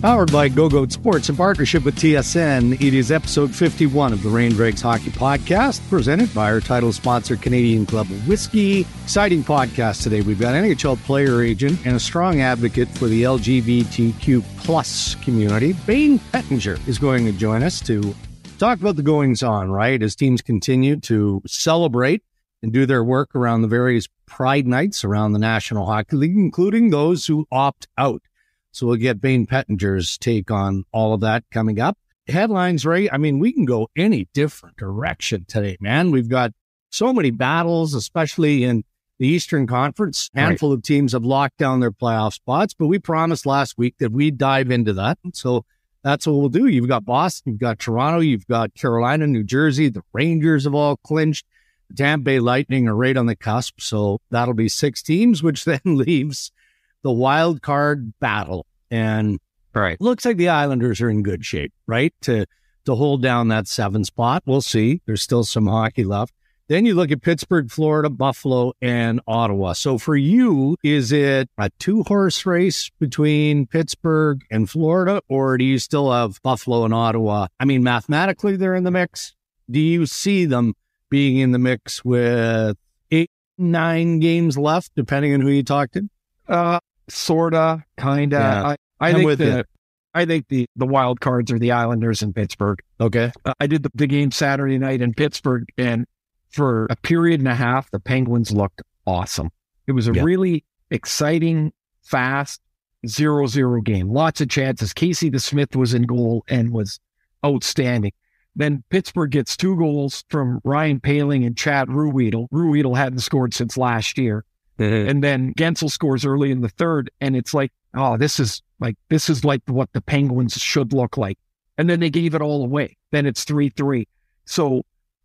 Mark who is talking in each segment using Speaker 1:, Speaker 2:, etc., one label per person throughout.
Speaker 1: Powered by Go Goat Sports in partnership with TSN, it is episode 51 of the Rain Dregs Hockey Podcast, presented by our title sponsor, Canadian Club Whiskey. Exciting podcast today. We've got NHL player agent and a strong advocate for the LGBTQ plus community. Bayne Pettinger is going to join us to talk about the goings on, right? As teams continue to celebrate and do their work around the various pride nights around the National Hockey League, including those who opt out. So we'll get Bayne Pettinger's take on all of that coming up. Headlines, right? I mean, we can go any different direction today, man. We've got so many battles, especially in the Eastern Conference. A handful right. of teams have locked down their playoff spots, but we promised last week that we'd dive into that. So that's what we'll do. You've got Boston, you've got Toronto, you've got Carolina, New Jersey. The Rangers have all clinched. The Tampa Bay Lightning are right on the cusp. So that'll be six teams, which then leaves the wild card battle. And
Speaker 2: right.
Speaker 1: looks like the Islanders are in good shape, right? To to hold down that seven spot. We'll see. There's still some hockey left. Then you look at Pittsburgh, Florida, Buffalo, and Ottawa. So for you, is it a two horse race between Pittsburgh and Florida, or do you still have Buffalo and Ottawa? I mean, mathematically, they're in the mix. Do you see them being in the mix with eight, nine games left, depending on who you talk to?
Speaker 2: Uh, sorta, kinda. Yeah. I, I think the you. I think the the wild cards are the Islanders in Pittsburgh.
Speaker 1: Okay,
Speaker 2: uh, I did the, the game Saturday night in Pittsburgh, and for a period and a half, the Penguins looked awesome. It was a yeah. really exciting, fast zero zero game. Lots of chances. Casey DeSmith was in goal and was outstanding. Then Pittsburgh gets two goals from Ryan Poehling and Chad Ruhwedel. Ruhwedel hadn't scored since last year. Mm-hmm. And then Guentzel scores early in the third, and it's like, oh, this is like this is like what the Penguins should look like. And then they gave it all away. Then it's three three. So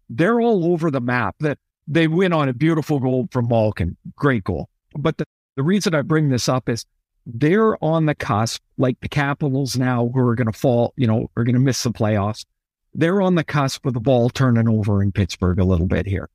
Speaker 2: they're all over the map. That they win on a beautiful goal from Malkin, great goal. But the, the reason I bring this up is they're on the cusp, like the Capitals now, who are going to fall, you know, are going to miss the playoffs. They're on the cusp of the ball turning over in Pittsburgh a little bit here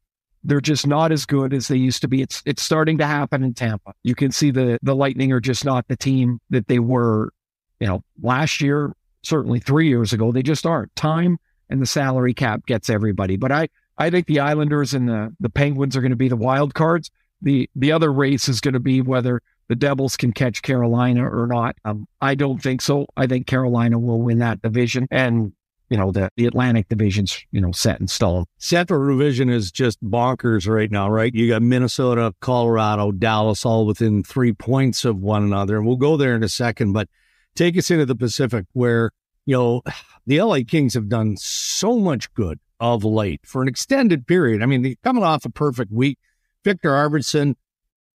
Speaker 2: they're just not as good as they used to be. It's it's starting to happen in Tampa. You can see the the Lightning are just not the team that they were, you know, last year, certainly 3 years ago. They just aren't. Time and the salary cap gets everybody. But I I think the Islanders and the the Penguins are going to be the wild cards. The the other race is going to be whether the Devils can catch Carolina or not. Um, I don't think so. I think Carolina will win that division. And you know, the, the Atlantic division's, you know, set in stone.
Speaker 1: Central Division is just bonkers right now, right? You got Minnesota, Colorado, Dallas, all within three points of one another. And we'll go there in a second, but take us into the Pacific where, you know, the LA Kings have done so much good of late for an extended period. I mean, they're coming off a perfect week. Victor Arvidsson,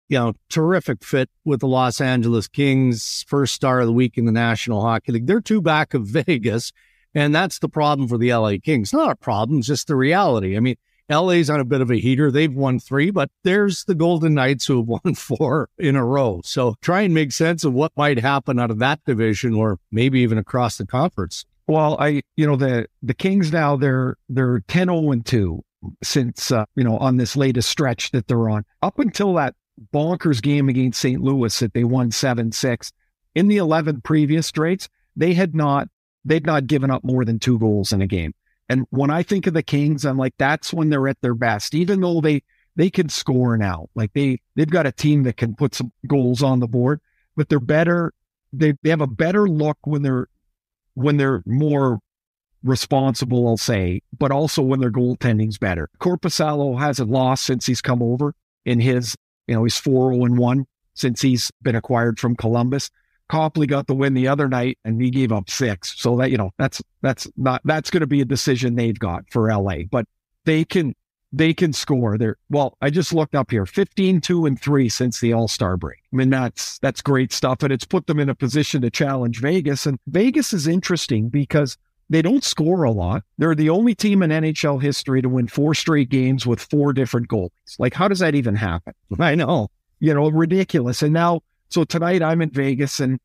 Speaker 1: you know, terrific fit with the Los Angeles Kings, first star of the week in the National Hockey League. They're two back of Vegas. And that's the problem for the LA Kings. Not a problem, just the reality. I mean, LA's on a bit of a heater. They've won three, but there's the Golden Knights who have won four in a row. So try and make sense of what might happen out of that division or maybe even across the conference.
Speaker 2: Well, I, you know, the, the Kings now, they're, they're 10 0 and 2 since, uh, you know, on this latest stretch that they're on. Up until that bonkers game against St. Louis that they won 7 6, in the 11 previous straights, they had not they've not given up more than two goals in a game. And when I think of the Kings, I'm like, that's when they're at their best, even though they, they can score now. Like they, they've got a team that can put some goals on the board, but they're better. They, they have a better look when they're, when they're more responsible, I'll say, but also when their goaltending's better. Korpisalo hasn't lost since he's come over in his, you know, he's 4 0 1 since he's been acquired from Columbus. Copley got the win the other night and he gave up six. So that, you know, that's, that's not, that's going to be a decision they've got for LA, but they can, they can score there. Well, I just looked up here 15, two and three since the all star break. I mean, that's, that's great stuff. And it's put them in a position to challenge Vegas. And Vegas is interesting because they don't score a lot. They're the only team in NHL history to win four straight games with four different goalies. Like, how does that even happen?
Speaker 1: I know,
Speaker 2: you know, ridiculous. And now so tonight I'm in Vegas and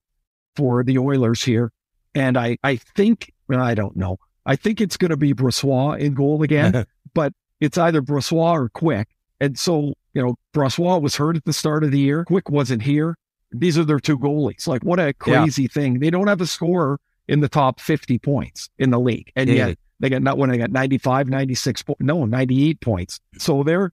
Speaker 2: for the Oilers here. And I, I think, well, I don't know. I think it's going to be Brossoit in goal again, but it's either Brossoit or Quick. And so, you know, Brossoit was hurt at the start of the year. Quick wasn't here. these are their two goalies. Like, what a crazy yeah. thing. They don't have a scorer in the top 50 points in the league. And yeah. yet they got not when they got 95, 96, no, 98 points. So they're,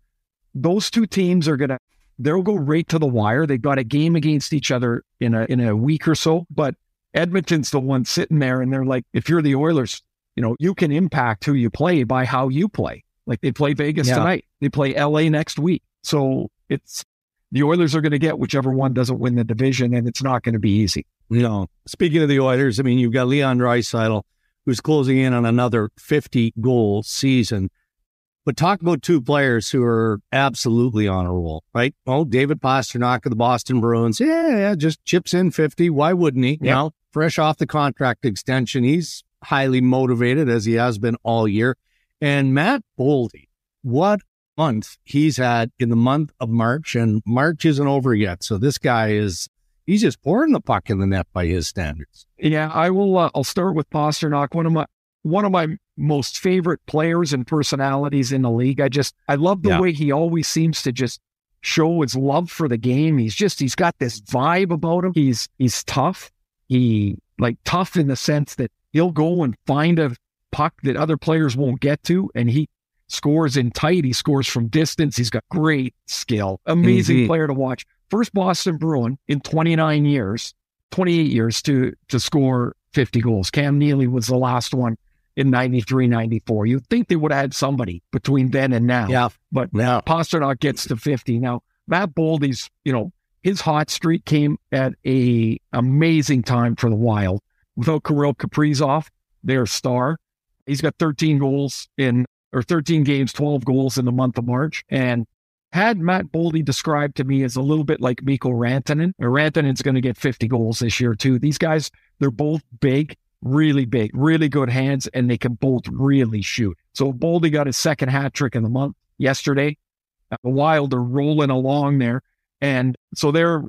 Speaker 2: those two teams are going to, they'll go right to the wire. They've got a game against each other in a, in a week or so, but Edmonton's the one sitting there and they're like, if you're the Oilers, you know, you can impact who you play by how you play. Like they play Vegas yeah. tonight. They play LA next week. So it's the Oilers are going to get whichever one doesn't win the division, and it's not going to be easy.
Speaker 1: No. Speaking of the Oilers, I mean, you've got Leon Draisaitl, who's closing in on another 50 goal season. But talk about two players who are absolutely on a roll, right? Well, David Pastrnak of the Boston Bruins, yeah, yeah, just chips in 50. Why wouldn't he? You know, fresh off the contract extension, he's highly motivated as he has been all year. And Matt Boldy, what month he's had in the month of March, and March isn't over yet. So this guy is he's just pouring the puck in the net by his standards.
Speaker 2: Yeah, I will. Uh, I'll start with Pastrnak, one of my one of my most favorite players and personalities in the league. I just I love the yeah. way he always seems to just show his love for the game. He's just he's got this vibe about him. He's he's tough. He like tough in the sense that he'll go and find a puck that other players won't get to, and he scores in tight. He scores from distance. He's got great skill. Amazing player to watch. First Boston Bruin in 29 years, 28 years to to score 50 goals. Cam Neely was the last one in 93, 94. You'd think they would have had somebody between then and now.
Speaker 1: Yeah.
Speaker 2: But yeah. Pastrnak gets to 50. Now, Matt Boldy's, you know, his hot streak came at a amazing time for the Wild. Without Kirill Kaprizov, their star, he's got 13 goals in or 13 games, 12 goals in the month of March. And had Matt Boldy described to me as a little bit like Mikko Rantanen. Rantanen's going to get 50 goals this year too. These guys, they're both big, really big, really good hands, and they can both really shoot. So Boldy got his second hat trick in the month yesterday. Uh, the Wild are rolling along there. And so they're,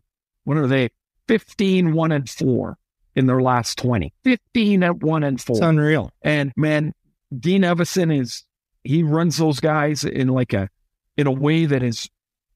Speaker 2: what are they? 15, 1 and 4 in their last 20. 15 at 1 and 4.
Speaker 1: It's unreal.
Speaker 2: And man, Dean Evason is he runs those guys in like a in a way that is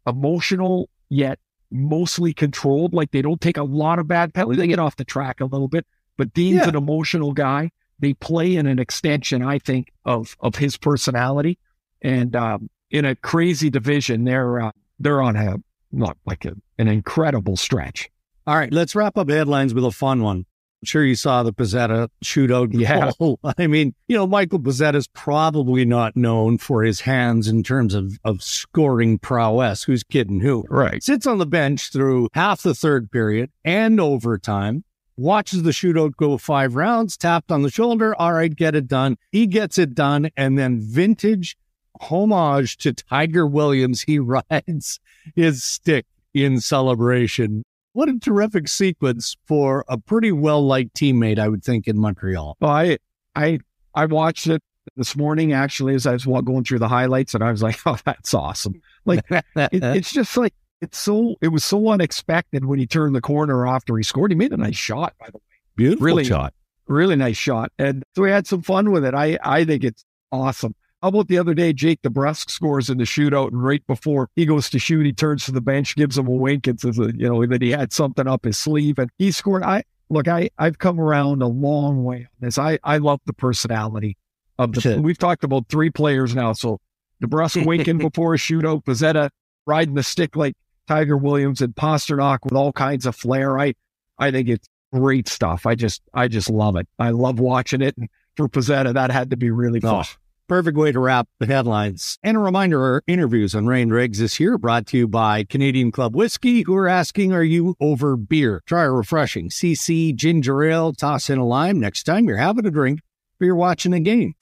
Speaker 2: emotional yet mostly controlled. Like they don't take a lot of bad penalties. They get off the track a little bit, but Dean's yeah. an emotional guy. They play in an extension, I think, of of his personality. And um, in a crazy division, they're uh, they're on a not like a, an incredible stretch.
Speaker 1: All right, let's wrap up headlines with a fun one. I'm sure you saw the Pezzetta shootout.
Speaker 2: Yeah.
Speaker 1: I mean, you know, Michael Pezzetta is probably not known for his hands in terms of, of scoring prowess. Who's kidding who?
Speaker 2: Right.
Speaker 1: Sits on the bench through half the third period and overtime, watches the shootout go five rounds, tapped on the shoulder. All right, get it done. He gets it done. And then vintage homage to Tiger Williams, he rides his stick in celebration what a terrific sequence for a pretty well liked teammate, I would think, in Montreal.
Speaker 2: Well, I I I watched it this morning actually as I was going through the highlights, and I was like, "Oh, that's awesome!" Like it, it's just like it's so it was so unexpected when he turned the corner after he scored. He made a nice shot, by the way.
Speaker 1: Beautiful
Speaker 2: really,
Speaker 1: shot,
Speaker 2: really nice shot, and so we had some fun with it. I I think it's awesome. How about the other day, Jake DeBrusk scores in the shootout, and right before he goes to shoot, he turns to the bench, gives him a wink, and says, uh, you know, that he had something up his sleeve, and he scored. I look, I I've come around a long way on this. I I love the personality of the. Shit. We've talked about three players now, so DeBrusk winking before a shootout, Pezzetta riding the stick like Tiger Williams, and Pastrnak with all kinds of flair. I I think it's great stuff. I just I just love it. I love watching it. And for Pezzetta, that had to be really fun. Oh
Speaker 1: Perfect way to wrap the headlines. And a reminder our interviews on Rain Dregs this year brought to you by Canadian Club Whiskey, who are asking, Are you over beer? Try a refreshing CC ginger ale, toss in a lime next time you're having a drink or you're watching a game.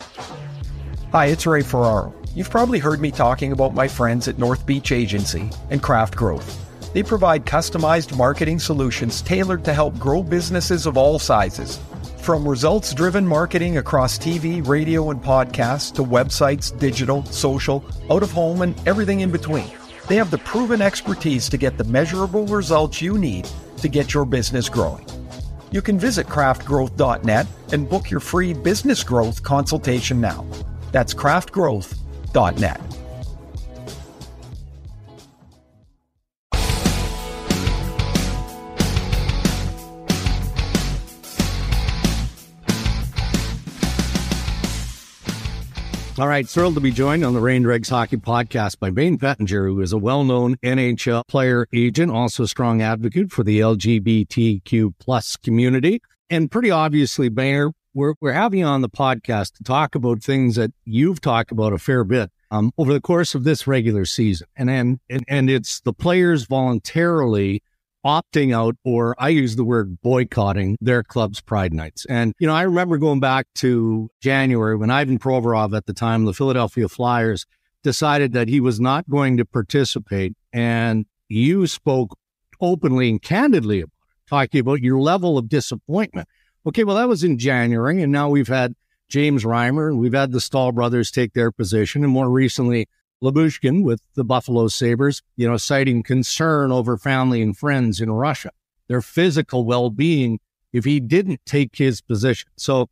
Speaker 3: Hi, it's Ray Ferraro. You've probably heard me talking about my friends at North Beach Agency and Craft Growth. They provide customized marketing solutions tailored to help grow businesses of all sizes from results driven marketing across TV, radio, and podcasts to websites, digital, social, out of home, and everything in between, they have the proven expertise to get the measurable results you need to get your business growing. You can visit craftgrowth.net and book your free business growth consultation now. That's craftgrowth.net net.
Speaker 1: All right, thrilled to be joined on the Rain Dregs Hockey Podcast by Bayne Pettinger, who is a well-known NHL player agent, also a strong advocate for the LGBTQ plus community. And pretty obviously, Bayne, we're, we're having on the podcast to talk about things that you've talked about a fair bit um, over the course of this regular season. And, and, and it's the players voluntarily opting out, or I use the word boycotting their club's Pride Nights. And, you know, I remember going back to January when Ivan Provorov at the time, the Philadelphia Flyers, decided that he was not going to participate. And you spoke openly and candidly about it, talking about your level of disappointment. Okay, well, that was in January. And now we've had James Reimer and we've had the Staal brothers take their position. And more recently, Lyubushkin with the Buffalo Sabres, you know, citing concern over family and friends in Russia, their physical well being if he didn't take his position. So,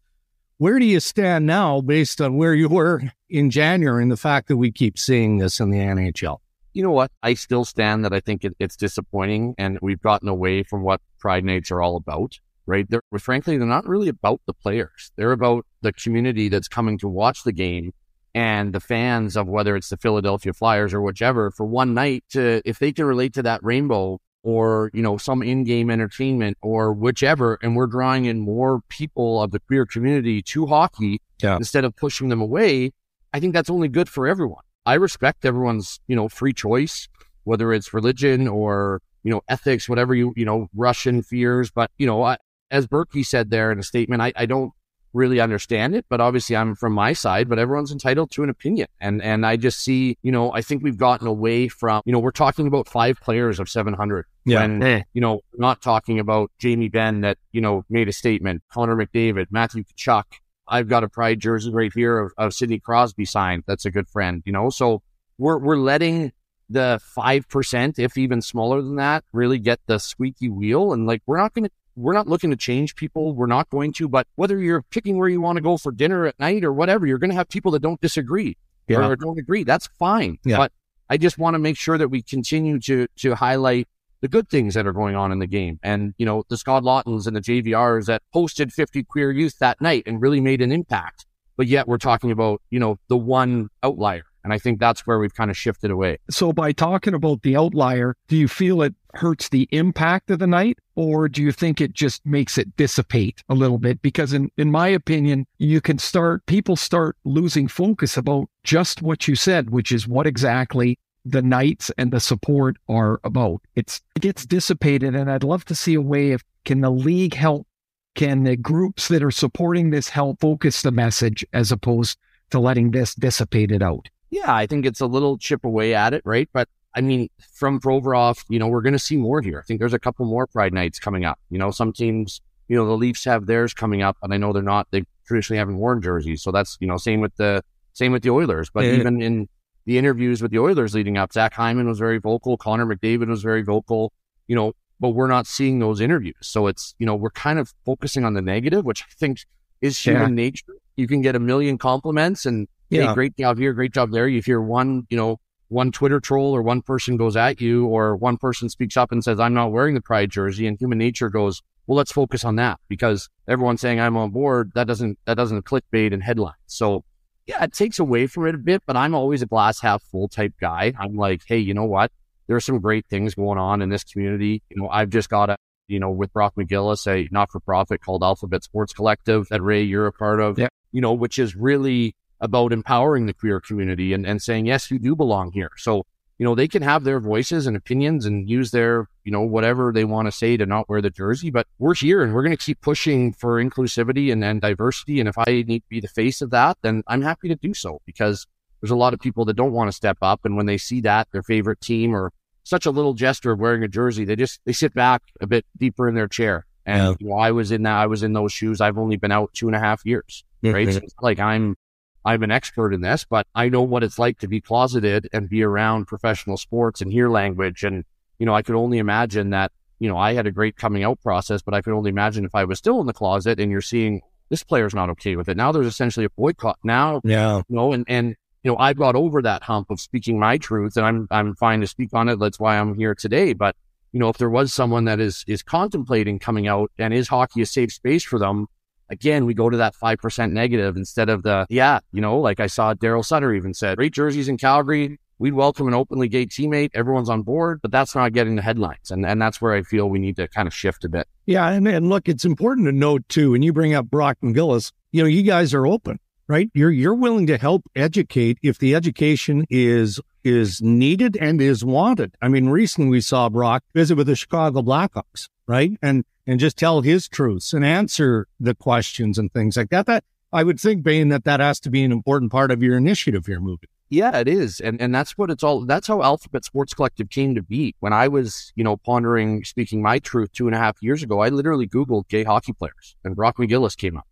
Speaker 1: where do you stand now based on where you were in January and the fact that we keep seeing this in the NHL?
Speaker 4: You know what? I still stand that I think it, it's disappointing and we've gotten away from what Pride Nights are all about, right? They're, frankly, they're not really about the players. They're about the community that's coming to watch the game and the fans of whether it's the Philadelphia Flyers or whichever for one night to if they can relate to that rainbow or you know some in-game entertainment or whichever and we're drawing in more people of the queer community to hockey yeah. instead of pushing them away i think that's only good for everyone i respect everyone's you know free choice whether it's religion or you know ethics whatever you you know russian fears but you know I, as Berkey said there in a statement I, I don't really understand it, but obviously I'm from my side, but everyone's entitled to an opinion. And and I just see, you know, I think we've gotten away from, you know, we're talking about five players of 700. Yeah. And, eh. you know, not talking about Jamie Benn that, you know, made a statement, Connor McDavid, Matthew Tkachuk. I've got a pride jersey right here of, of Sidney Crosby signed. That's a good friend, you know? So we're, we're letting the 5%, if even smaller than that, really get the squeaky wheel. And like, we're not going to we're not looking to change people. We're not going to, but whether you're picking where you want to go for dinner at night or whatever, you're going to have people that don't disagree yeah. or don't agree. That's fine. Yeah. But I just want to make sure that we continue to to highlight the good things that are going on in the game. And, you know, the Scott Laughtons and the JVRs that hosted 50 queer youth that night and really made an impact. But yet we're talking about, you know, the one outlier. And I think that's where we've kind of shifted away.
Speaker 2: So, by talking about the outlier, do you feel it hurts the impact of the night, or do you think it just makes it dissipate a little bit? Because, in, in my opinion, you can start, people start losing focus about just what you said, which is what exactly the nights and the support are about. It's, it gets dissipated, and I'd love to see a way of can the league help? Can the groups that are supporting this help focus the message as opposed to letting this dissipate it out?
Speaker 4: Yeah, I think it's a little chip away at it, right? But I mean, from Provorov, you know, we're going to see more here. I think there's a couple more Pride nights coming up. You know, some teams, you know, the Leafs have theirs coming up, and I know they're not. They traditionally haven't worn jerseys, so that's you know, same with the same with the Oilers. But yeah. even in the interviews with the Oilers leading up, Zach Hyman was very vocal. Connor McDavid was very vocal. You know, but we're not seeing those interviews. So it's you know, we're kind of focusing on the negative, which I think is human yeah. nature. You can get a million compliments and yeah. Hey, great job here, great job there. If you're one, you know, one Twitter troll or one person goes at you or one person speaks up and says, I'm not wearing the pride jersey and human nature goes, well, let's focus on that because everyone's saying I'm on board. That doesn't, that doesn't clickbait and headline. So yeah, it takes away from it a bit, but I'm always a glass half full type guy. I'm like, Hey, you know what? There are some great things going on in this community. You know, I've just got a, you know, with Brock McGillis, a not for profit called Alphabet Sports Collective that Ray, you're a part of, yeah. you know, which is really about empowering the queer community and, and saying, yes, you do belong here. So, you know, they can have their voices and opinions and use their, you know, whatever they want to say to not wear the jersey. But we're here and we're going to keep pushing for inclusivity and, and diversity. And if I need to be the face of that, then I'm happy to do so because there's a lot of people that don't want to step up. And when they see that, their favorite team or such a little gesture of wearing a jersey, they just, they sit back a bit deeper in their chair. And yeah. you know, I was in that, I was in those shoes. I've only been out two and a half years, right? so like I'm, I'm an expert in this, but I know what it's like to be closeted and be around professional sports and hear language. And, you know, I could only imagine that, you know, I had a great coming out process, but I could only imagine if I was still in the closet and you're seeing this player's not okay with it. Now there's essentially a boycott now.
Speaker 1: Yeah.
Speaker 4: You know, and, and, you know, I've got over that hump of speaking my truth and I'm, I'm fine to speak on it. That's why I'm here today. But, you know, if there was someone that is, is contemplating coming out and is hockey a safe space for them, again, we go to that 5% negative instead of the, yeah, you know, like I saw Daryl Sutter even said, great jerseys in Calgary. We'd welcome an openly gay teammate. Everyone's on board, but that's not getting the headlines. And, and that's where I feel we need to kind of shift a bit.
Speaker 1: Yeah. And, and look, it's important to note too, and you bring up Brock McGillis, you know, you guys are open, right? You're, you're willing to help educate if the education is, is needed and is wanted. I mean, recently we saw Brock visit with the Chicago Blackhawks, right? And, and just tell his truths and answer the questions and things like that. That I would think, Bayne, that that has to be an important part of your initiative here moving.
Speaker 4: Yeah, it is. And and that's what it's all that's how Alphabet Sports Collective came to be. When I was, you know, pondering speaking my truth two and a half years ago, I literally Googled gay hockey players and Brock McGillis came up.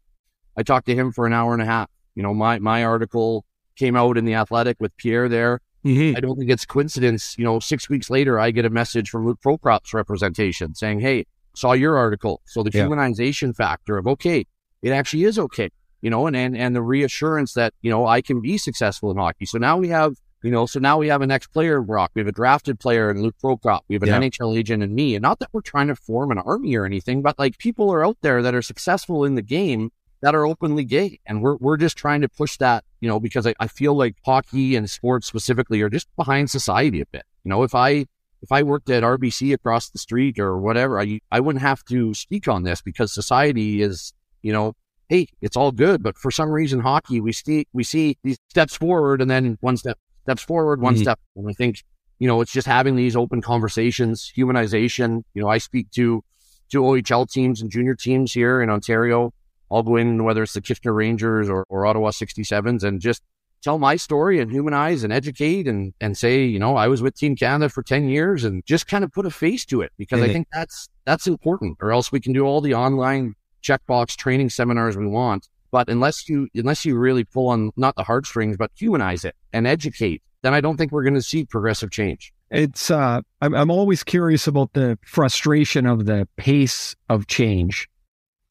Speaker 4: I talked to him for an hour and a half. You know, my my article came out in the athletic with Pierre there. Mm-hmm. I don't think it's coincidence. You know, six weeks later I get a message from Luke Prokop's representation saying, Hey, saw your article. So the yeah. humanization factor of okay, it actually is okay you know, and, and, and the reassurance that, you know, I can be successful in hockey. So now we have, you know, so now we have an ex player in Brock. We have a drafted player in Luke Prokop. We have an yeah. NHL agent in me. And not that we're trying to form an army or anything, but like people are out there that are successful in the game that are openly gay. And we're, we're just trying to push that, you know, because I, I feel like hockey and sports specifically are just behind society a bit. You know, if I, if I worked at RBC across the street or whatever, I, I wouldn't have to speak on this because society is, you know, hey, it's all good. But for some reason, hockey, we see we see these steps forward and then one step steps forward, one mm-hmm. step. And I think you know it's just having these open conversations, humanization. You know, I speak to to OHL teams and junior teams here in Ontario. I'll go in whether it's the Kitchener Rangers or, or Ottawa 67s and just tell my story and humanize and educate and and say, you know, I was with Team Canada for 10 years and just kind of put a face to it because I think that's that's important or else we can do all the online checkbox training seminars we want. But unless you unless you really pull on not the heartstrings, but humanize it and educate, then I don't think we're going to see progressive change.
Speaker 2: It's uh, I'm I'm always curious about the frustration of the pace of change.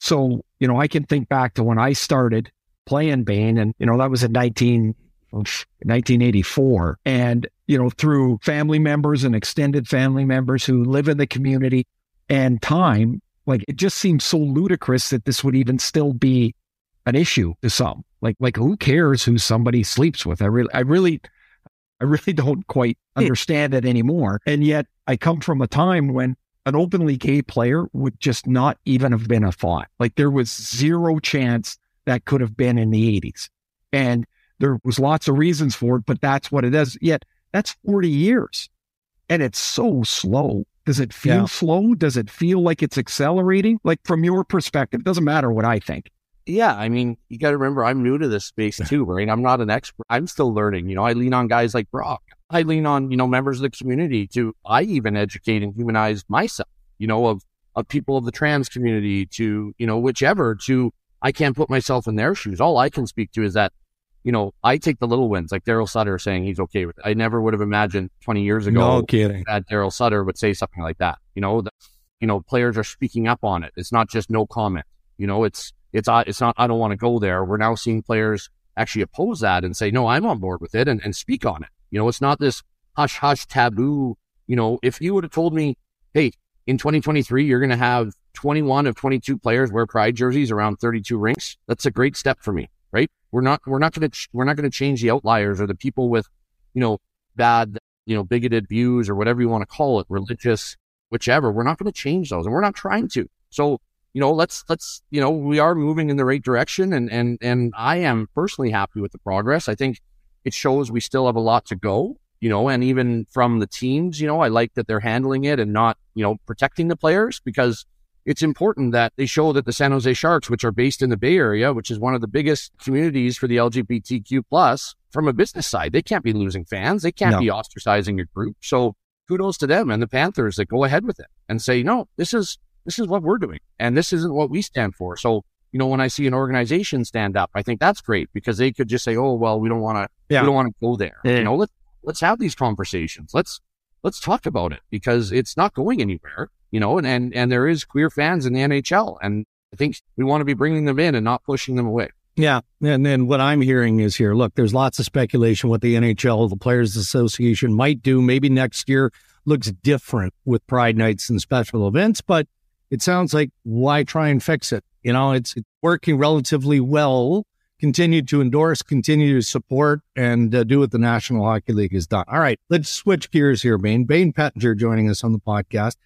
Speaker 2: So you know, I can think back to when I started playing Bayne, and you know that was in 19, 1984, and you know through family members and extended family members who live in the community and time like it just seems so ludicrous that this would even still be an issue to some. Like like who cares who somebody sleeps with? I really I really I really don't quite understand it anymore. And yet I come from a time when an openly gay player would just not even have been a thought. Like there was zero chance that could have been in the 80s. And there was lots of reasons for it, but that's what it is. Yet that's 40 years. And it's so slow. Does it feel yeah. slow? Does it feel like it's accelerating? Like from your perspective, it doesn't matter what I think.
Speaker 4: Yeah, I mean, you got to remember, I'm new to this space too, right? I'm not an expert. I'm still learning. You know, I lean on guys like Brock. I lean on, you know, members of the community to, I even educate and humanize myself, you know, of, of people of the trans community to, you know, whichever to, I can't put myself in their shoes. All I can speak to is that you know, I take the little wins, like Daryl Sutter saying he's okay with it. I never would have imagined 20 years ago
Speaker 1: no kidding.
Speaker 4: that Daryl Sutter would say something like that. You know, the, you know, players are speaking up on it. It's not just no comment. You know, it's it's uh, it's not. I don't want to go there. We're now seeing players actually oppose that and say, no, I'm on board with it and, and speak on it. You know, it's not this hush hush taboo. You know, if you would have told me, hey, in 2023, you're going to have 21 of 22 players wear pride jerseys around 32 rinks. That's a great step for me right? We're not we're not going to ch- we're not going to change the outliers or the people with you know bad you know bigoted views or whatever you want to call it, religious, whichever. We're not going to change those, and we're not trying to. So you know, let's let's you know we are moving in the right direction, and and and I am personally happy with the progress. I think it shows we still have a lot to go. You know, and even from the teams, you know, I like that they're handling it and not, you know, protecting the players because it's important that they show that the San Jose Sharks, which are based in the Bay Area, which is one of the biggest communities for the LGBTQ plus, from a business side, they can't be losing fans. They can't no. be ostracizing your group. So kudos to them and the Panthers that go ahead with it and say, no, this is this is what we're doing, and this isn't what we stand for. So you know, when I see an organization stand up, I think that's great because they could just say, oh well, we don't want to, yeah. we don't want to go there. Yeah. You know, let's let's have these conversations. Let's let's talk about it because it's not going anywhere you know, and, and, and there is queer fans in the NHL. And I think we want to be bringing them in and not pushing them away.
Speaker 1: Yeah. And then what I'm hearing is here, look, there's lots of speculation what the NHL, the Players Association might do. Maybe next year looks different with Pride Nights and special events, but it sounds like why try and fix it? You know, it's, working relatively well. Continue to endorse, continue to support, and uh, do what the National Hockey League has done. All right, let's switch gears here, Bayne. Bayne Pettinger joining us on the podcast.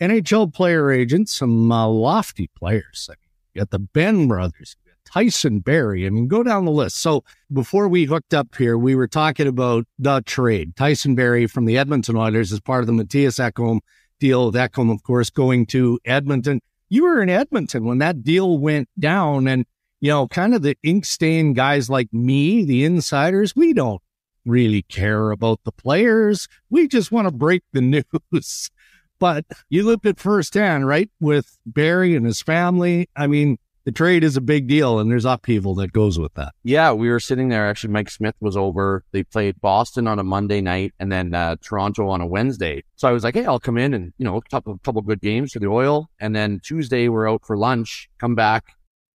Speaker 1: NHL player agent, some uh, lofty players. I mean, you got the Benn brothers, Tyson Barrie. I mean, go down the list. So before we hooked up here, we were talking about the trade. Tyson Barrie from the Edmonton Oilers as part of the Mattias Ekholm deal with Ekholm, of course, going to Edmonton. You were in Edmonton when that deal went down. And, you know, kind of the ink stained guys like me, the insiders, we don't really care about the players. We just want to break the news. But you lived it firsthand, right? With Barrie and his family. I mean, the trade is a big deal and there's upheaval that goes with that.
Speaker 4: Yeah, we were sitting there. Actually, Mike Smith was over. They played Boston on a Monday night and then uh, Toronto on a Wednesday. So I was like, hey, I'll come in and, you know, a couple, couple good games for the oil. And then Tuesday, we're out for lunch, come back.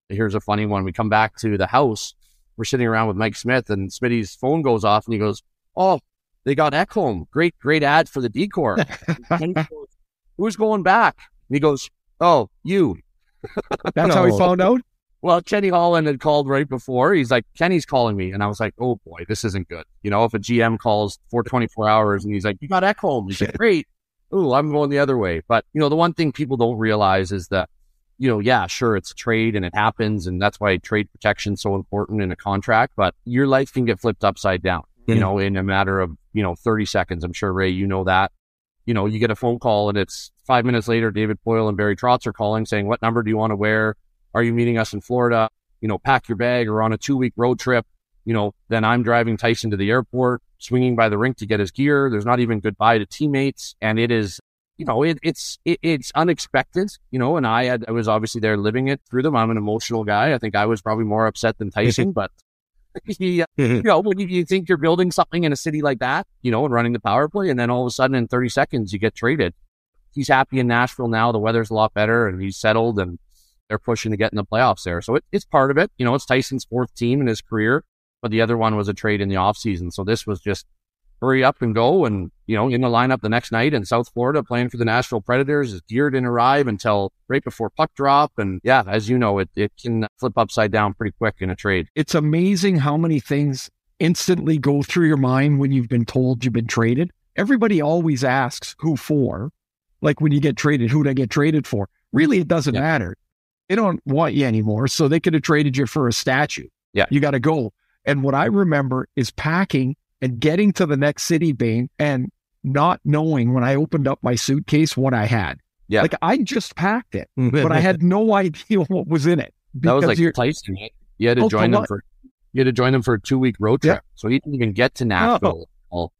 Speaker 4: Here's a funny one. We come back to the house. We're sitting around with Mike Smith and Smitty's phone goes off and he goes, oh, they got Ekholm. Great, great ad for the decor. Who's going back? And he goes, oh, you.
Speaker 2: That's no. how he found out.
Speaker 4: Well, Kenny Holland had called right before. He's like, Kenny's calling me. And I was like, oh boy, this isn't good. You know, if a GM calls for 24 hours and he's like, you got Ekholm. He's like, great. Oh, I'm going the other way. But, you know, the one thing people don't realize is that, you know, yeah, sure, it's trade and it happens. And that's why trade protection is so important in a contract. But your life can get flipped upside down, mm-hmm. you know, in a matter of, you know, 30 seconds. I'm sure, Ray, you know that you know, you get a phone call and it's five minutes later, David Poile and Barry Trotz are calling saying, what number do you want to wear? Are you meeting us in Florida? You know, pack your bag or on a two week road trip. You know, then I'm driving Tyson to the airport, swinging by the rink to get his gear. There's not even goodbye to teammates. And it is, you know, it, it's, it, it's unexpected, you know, and I had, I was obviously there living it through them. I'm an emotional guy. I think I was probably more upset than Tyson, but he, uh, mm-hmm. you know, when you, you, think you're building something in a city like that, you know, and running the power play, and then all of a sudden in 30 seconds you get traded. He's happy in Nashville now. The weather's a lot better, and he's settled, and they're pushing to get in the playoffs there. So it, it's part of it. You know, it's Tyson's fourth team in his career, but the other one was a trade in the offseason. So this was just hurry up and go. And, you know, in the lineup the next night in South Florida playing for the Nashville Predators. His gear didn't arrive until right before puck drop. And yeah, as you know, it, it can flip upside down pretty quick in a trade.
Speaker 2: It's amazing how many things instantly go through your mind when you've been told you've been traded. Everybody always asks who for. Like when you get traded, who'd I get traded for? Really, it doesn't yeah. matter. They don't want you anymore. So they could have traded you for a statue.
Speaker 4: Yeah.
Speaker 2: You got to go. And what I remember is packing and getting to the next city, Bayne, and not knowing when I opened up my suitcase what I had.
Speaker 4: Yeah.
Speaker 2: Like I just packed it, but I had no idea what was in it.
Speaker 4: That was like placing it. You had to oh, join them for you had to join them for a two week road trip. Yeah. So he didn't even get to Nashville.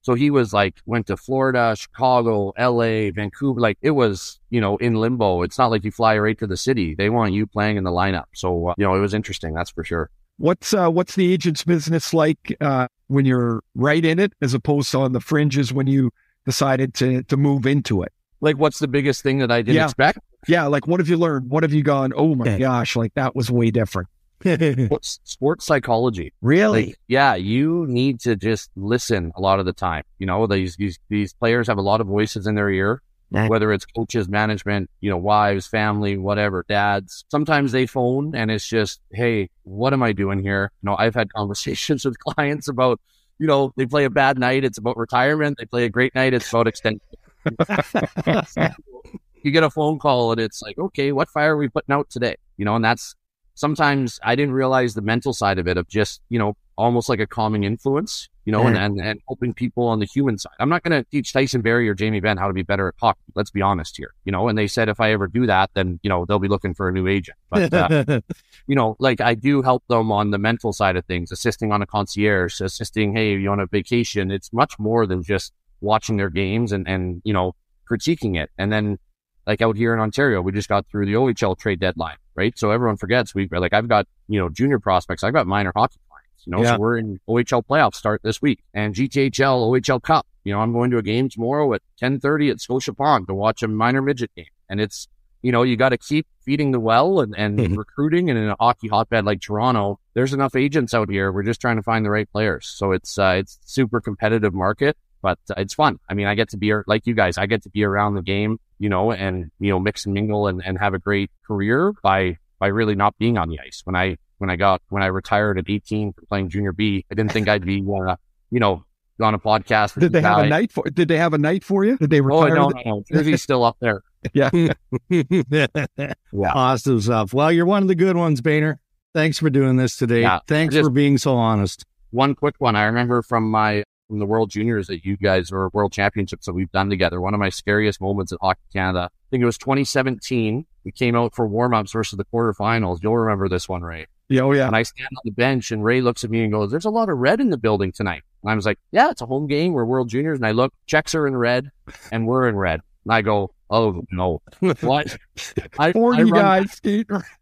Speaker 4: So he was like went to Florida, Chicago, LA, Vancouver. Like it was, you know, in limbo. It's not like you fly right to the city. They want you playing in the lineup. So uh, you know, it was interesting. That's for sure.
Speaker 2: What's uh, what's the agent's business like uh, when you're right in it, as opposed to on the fringes when you decided to to move into it?
Speaker 4: Like, what's the biggest thing that I didn't
Speaker 2: yeah.
Speaker 4: expect?
Speaker 2: Yeah, like what have you learned? What have you gone? Oh my gosh, like that was way different.
Speaker 4: sports psychology.
Speaker 2: Really?
Speaker 4: Like, yeah, you need to just listen a lot of the time. You know, these these these players have a lot of voices in their ear whether it's coaches, management, you know, wives, family, whatever, dads. Sometimes they phone and it's just, hey, what am I doing here? You know, I've had conversations with clients about, you know, they play a bad night, it's about retirement. They play a great night, it's about extension. you get a phone call and it's like, okay, what fire are we putting out today? You know, and that's sometimes I didn't realize the mental side of it of just, you know, almost like a calming influence, you know, and, and, and helping people on the human side. I'm not going to teach Tyson Barrie or Jamie Benn how to be better at hockey. Let's be honest here, you know, and they said if I ever do that, then, you know, they'll be looking for a new agent. But, uh, you know, like I do help them on the mental side of things, assisting on a concierge, assisting, hey, you on a vacation. It's much more than just watching their games and, and, you know, critiquing it. And then like out here in Ontario, we just got through the OHL trade deadline, right? So everyone forgets we like I've got, you know, junior prospects. I've got minor hockey clients, you know, yeah. so we're in OHL playoffs start this week and GTHL OHL Cup. You know, I'm going to a game tomorrow at 10:30 at Scotia Pond to watch a minor midget game, and it's you know you got to keep feeding the well and, and mm-hmm. recruiting. And in a hockey hotbed like Toronto, there's enough agents out here. We're just trying to find the right players. So it's uh, it's super competitive market, but uh, it's fun. I mean, I get to be like you guys. I get to be around the game you know, and you know, mix and mingle and, and have a great career by by really not being on the ice. When I when I got when I retired at 18 for playing junior B, I didn't think I'd be uh, you know on a podcast.
Speaker 2: Did they have guy. a night for? Did they have a night for you? Did they retire?
Speaker 4: Oh no, no, no. He's still up there.
Speaker 2: yeah.
Speaker 1: yeah. Awesome stuff. Well, you're one of the good ones, Boehner. Thanks for doing this today. Yeah, Thanks just, for being so honest.
Speaker 4: One quick one. I remember from my from the World Juniors that you guys or World Championships that we've done together. One of my scariest moments at Hockey Canada. I think it was 2017. We came out for warm-ups versus the quarterfinals. You'll remember this one, Ray.
Speaker 2: Yeah, oh yeah.
Speaker 4: And I stand on the bench and Ray looks at me and goes, There's a lot of red in the building tonight. And I was like, Yeah, it's a home game. We're World Juniors. And I look, Czechs are in red and we're in red. And I go, Oh no! What?
Speaker 2: I, Forty I guys.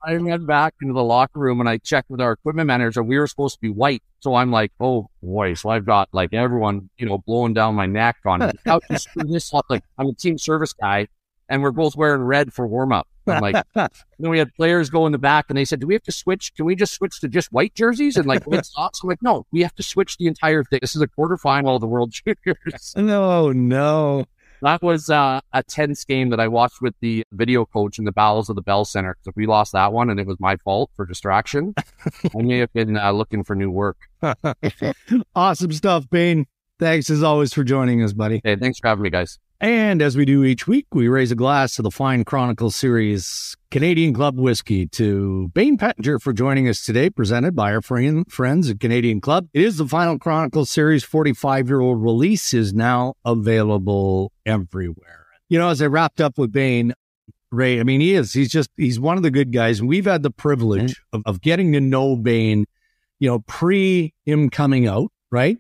Speaker 4: I ran back into the locker room and I checked with our equipment manager. We were supposed to be white, so I'm like, "Oh boy!" So I've got like everyone, you know, blowing down my neck on how to screw this up. Like I'm a team service guy, and we're both wearing red for warm up. I'm like, then we had players go in the back, and they said, "Do we have to switch? Can we just switch to just white jerseys and like white socks?" I'm like, "No, we have to switch the entire thing. This is a quarterfinal of the World Juniors."
Speaker 1: No, no.
Speaker 4: That was uh, a tense game that I watched with the video coach in the bowels of the Bell Center. Because if we lost that one and it was my fault for distraction, I may have been uh, looking for new work.
Speaker 1: awesome stuff, Bayne. Thanks as always for joining us, buddy.
Speaker 4: Hey, thanks for having me, guys.
Speaker 1: And as we do each week, we raise a glass to the Fine Chronicle Series Canadian Club Whiskey to Bayne Pettinger for joining us today, presented by our friend, friends at Canadian Club. It is the Final Chronicle Series 45 year old release is now available everywhere. You know, as I wrapped up with Bayne, Ray, I mean, he is, he's just, he's one of the good guys. And we've had the privilege mm-hmm. of, of getting to know Bayne, you know, pre him coming out, right?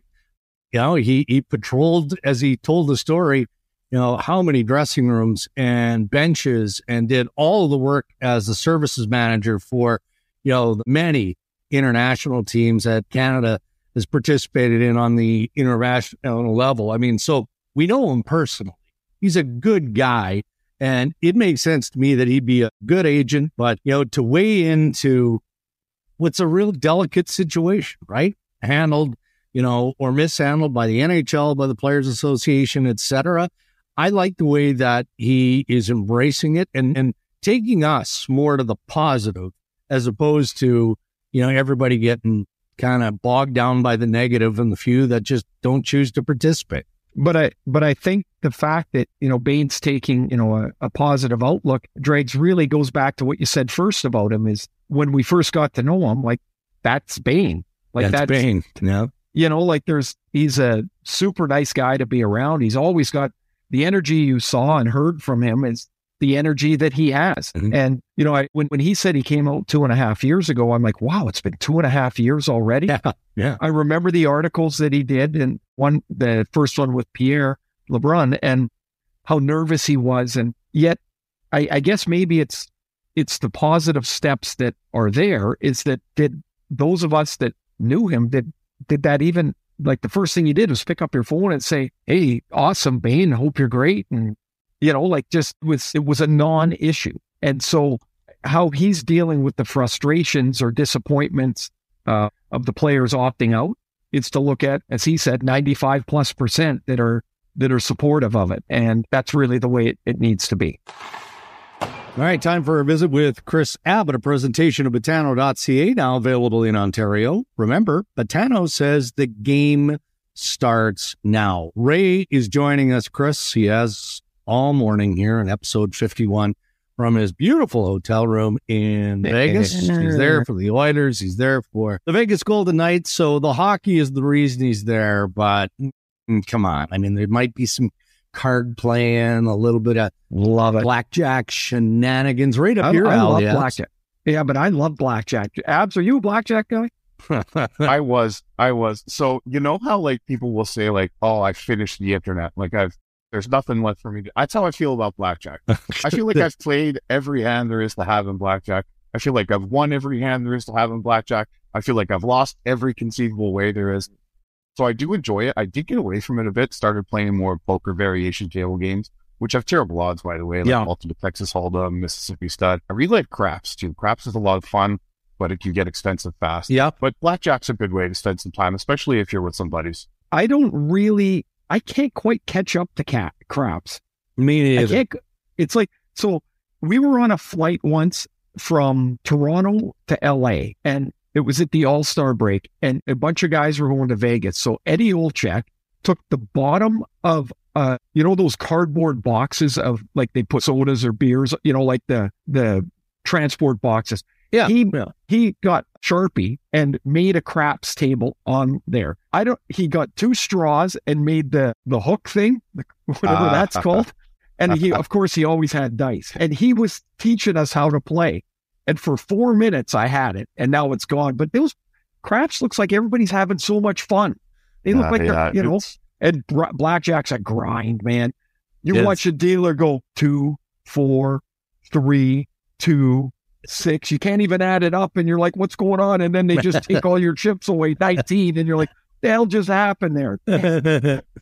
Speaker 1: You know, he, he patrolled, as he told the story, you know, how many dressing rooms and benches and did all the work as the services manager for, you know, the many international teams that Canada has participated in on the international level. I mean, so we know him personally. He's a good guy. And it makes sense to me that he'd be a good agent, but, you know, to weigh into what's a real delicate situation, right? Handled, you know, or mishandled by the NHL, by the Players Association, et cetera. I like the way that he is embracing it and, and taking us more to the positive as opposed to, you know, everybody getting kind of bogged down by the negative and the few that just don't choose to participate.
Speaker 2: But I, but I think the fact that you know Bayne's taking you know a, a positive outlook, Dregs really goes back to what you said first about him. Is when we first got to know him, like that's Bayne, like
Speaker 1: that's, that's Bayne. Yeah,
Speaker 2: you know, like there's he's a super nice guy to be around. He's always got the energy you saw and heard from him is the energy that he has. Mm-hmm. And, you know, I, when, when he said he came out two and a half years ago, I'm like, wow, it's been two and a half years already.
Speaker 1: Yeah. Yeah.
Speaker 2: I remember the articles that he did and one, the first one with Pierre LeBrun and how nervous he was. And yet I, I guess maybe it's, it's the positive steps that are there is that did those of us that knew him, did, did that even like the first thing you did was pick up your phone and say, Hey, awesome, Bayne. Hope you're great. And, you know, like just was, it was a non issue. And so how he's dealing with the frustrations or disappointments uh, of the players opting out, is to look at, as he said, 95 plus percent that are, that are supportive of it. And that's really the way it, it needs to be.
Speaker 1: All right, time for a visit with Kris Abbott, a presentation of Betano.ca, now available in Ontario. Remember, Betano says the game starts now. Ray is joining us, Chris. He has all morning here in episode 51 from his beautiful hotel room in Vegas. He's there for the Oilers. He's there for the Vegas Golden Knights. So the hockey is the reason he's there. But mm, come on. I mean, there might be some card playing, a little bit of
Speaker 2: love it.
Speaker 1: blackjack shenanigans right up I,
Speaker 2: your
Speaker 1: I
Speaker 2: alley. love blackjack. Yeah, but I love blackjack. Abs, are you a blackjack guy?
Speaker 5: I was, I was. So you know how like people will say like, "Oh, I finished the internet. Like I've, there's nothing left for me." to That's how I feel about blackjack. I feel like I've played every hand there is to have in blackjack. I feel like I've won every hand there is to have in blackjack. I feel like I've lost every conceivable way there is. So I do enjoy it. I did get away from it a bit, started playing more poker variation table games, which have terrible odds, by the way, like yeah. Ultimate Texas Hold'em, Mississippi Stud. I really like craps too. Craps is a lot of fun, but it can get expensive fast.
Speaker 1: Yeah.
Speaker 5: But blackjack's a good way to spend some time, especially if you're with some buddies.
Speaker 2: I don't really, I can't quite catch up to cat craps.
Speaker 1: Me neither.
Speaker 2: I can't, It's like so we were on a flight once from Toronto to LA and it was at the All Star break and a bunch of guys were going to Vegas. So Eddie Olczyk took the bottom of uh you know those cardboard boxes of like they put sodas or beers, you know, like the the transport boxes.
Speaker 1: Yeah.
Speaker 2: He
Speaker 1: yeah.
Speaker 2: he got Sharpie and made a craps table on there. I don't he got two straws and made the the hook thing, whatever
Speaker 5: Ah.
Speaker 2: that's called. And he of course he always had dice. And he was teaching us how to play. And for four minutes I had it and now it's gone. But those craps looks like everybody's having so much fun. They look
Speaker 5: Yeah,
Speaker 2: like
Speaker 5: yeah,
Speaker 2: they're, you know, and bra- blackjack's a grind, man. You
Speaker 1: Yes.
Speaker 2: watch a dealer go two, four, three, two, six. You can't even add it up, and you're like, "What's going on?" And then they just take all your chips away, nineteen, and you're like, "The hell just happened there?"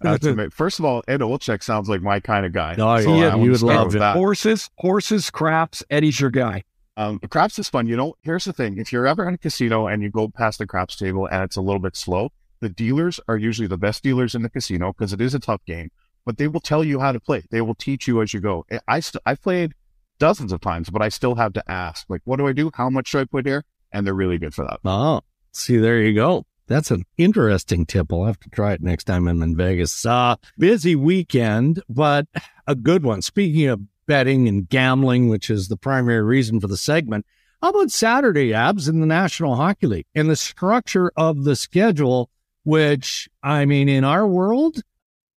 Speaker 5: That's ama- First of all, Ed Olczyk sounds like my kind of guy.
Speaker 1: Oh,
Speaker 5: So
Speaker 1: yeah, you would love it.
Speaker 5: that.
Speaker 2: Horses, horses, craps. Eddie's your guy.
Speaker 5: Um, craps is fun. You know, here's the thing: if you're ever in a casino and you go past the craps table and it's a little bit slow, the dealers are usually the best dealers in the casino because it is a tough game. But they will tell you how to play. They will teach you as you go. I- I st- I've played dozens of times, but I still have to ask, like, what do I do? How much should I put here? And they're really good for that.
Speaker 1: Oh, see, there you go. That's an interesting tip. I'll have to try it next time I'm in Vegas. Uh, busy weekend, but a good one. Speaking of betting and gambling, which is the primary reason for the segment, how about Saturday abs in the National Hockey League and the structure of the schedule, which, I mean, in our world,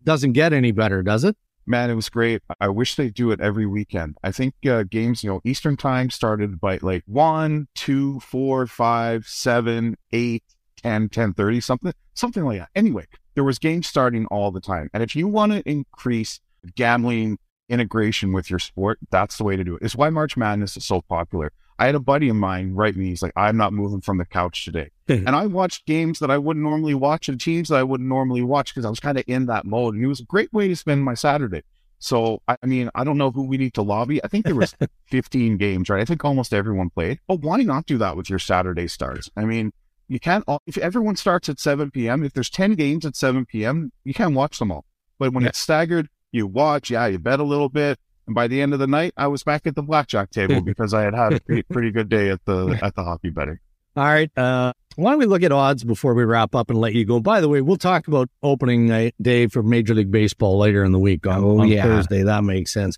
Speaker 1: doesn't get any better, does it?
Speaker 5: Man, it was great. I wish they do it every weekend. I think uh, games, you know, Eastern time started by like one, two, four, five, seven, eight, 10, 10, 30, something, something like that. Anyway, there was games starting all the time. And if you want to increase gambling integration with your sport, that's the way to do it. It's why March Madness is so popular. I had a buddy of mine write me, he's like, I'm not moving from the couch today. Hmm. and I watched games that I wouldn't normally watch and teams that I wouldn't normally watch because I was kind of in that mode. And it was a great way to spend my Saturday. So, I I mean, I don't know who we need to lobby. I think there was 15 games, right? I think almost everyone played. But why not do that with your Saturday starts? I mean, you can't, all, if everyone starts at 7 p.m., if there's 10 games at 7 p.m., you can't watch them all. But when
Speaker 2: Yeah.
Speaker 5: it's staggered, you watch, yeah, you bet a little bit. And by the end of the night, I was back at the blackjack table because I had had a pretty, pretty good day at the at the hockey betting.
Speaker 1: All right. Uh, why don't we look at odds before we wrap up and let you go? By the way, we'll talk about opening night day for Major League Baseball later in the week on,
Speaker 2: Oh,
Speaker 1: on
Speaker 2: yeah.
Speaker 1: Thursday. That makes sense.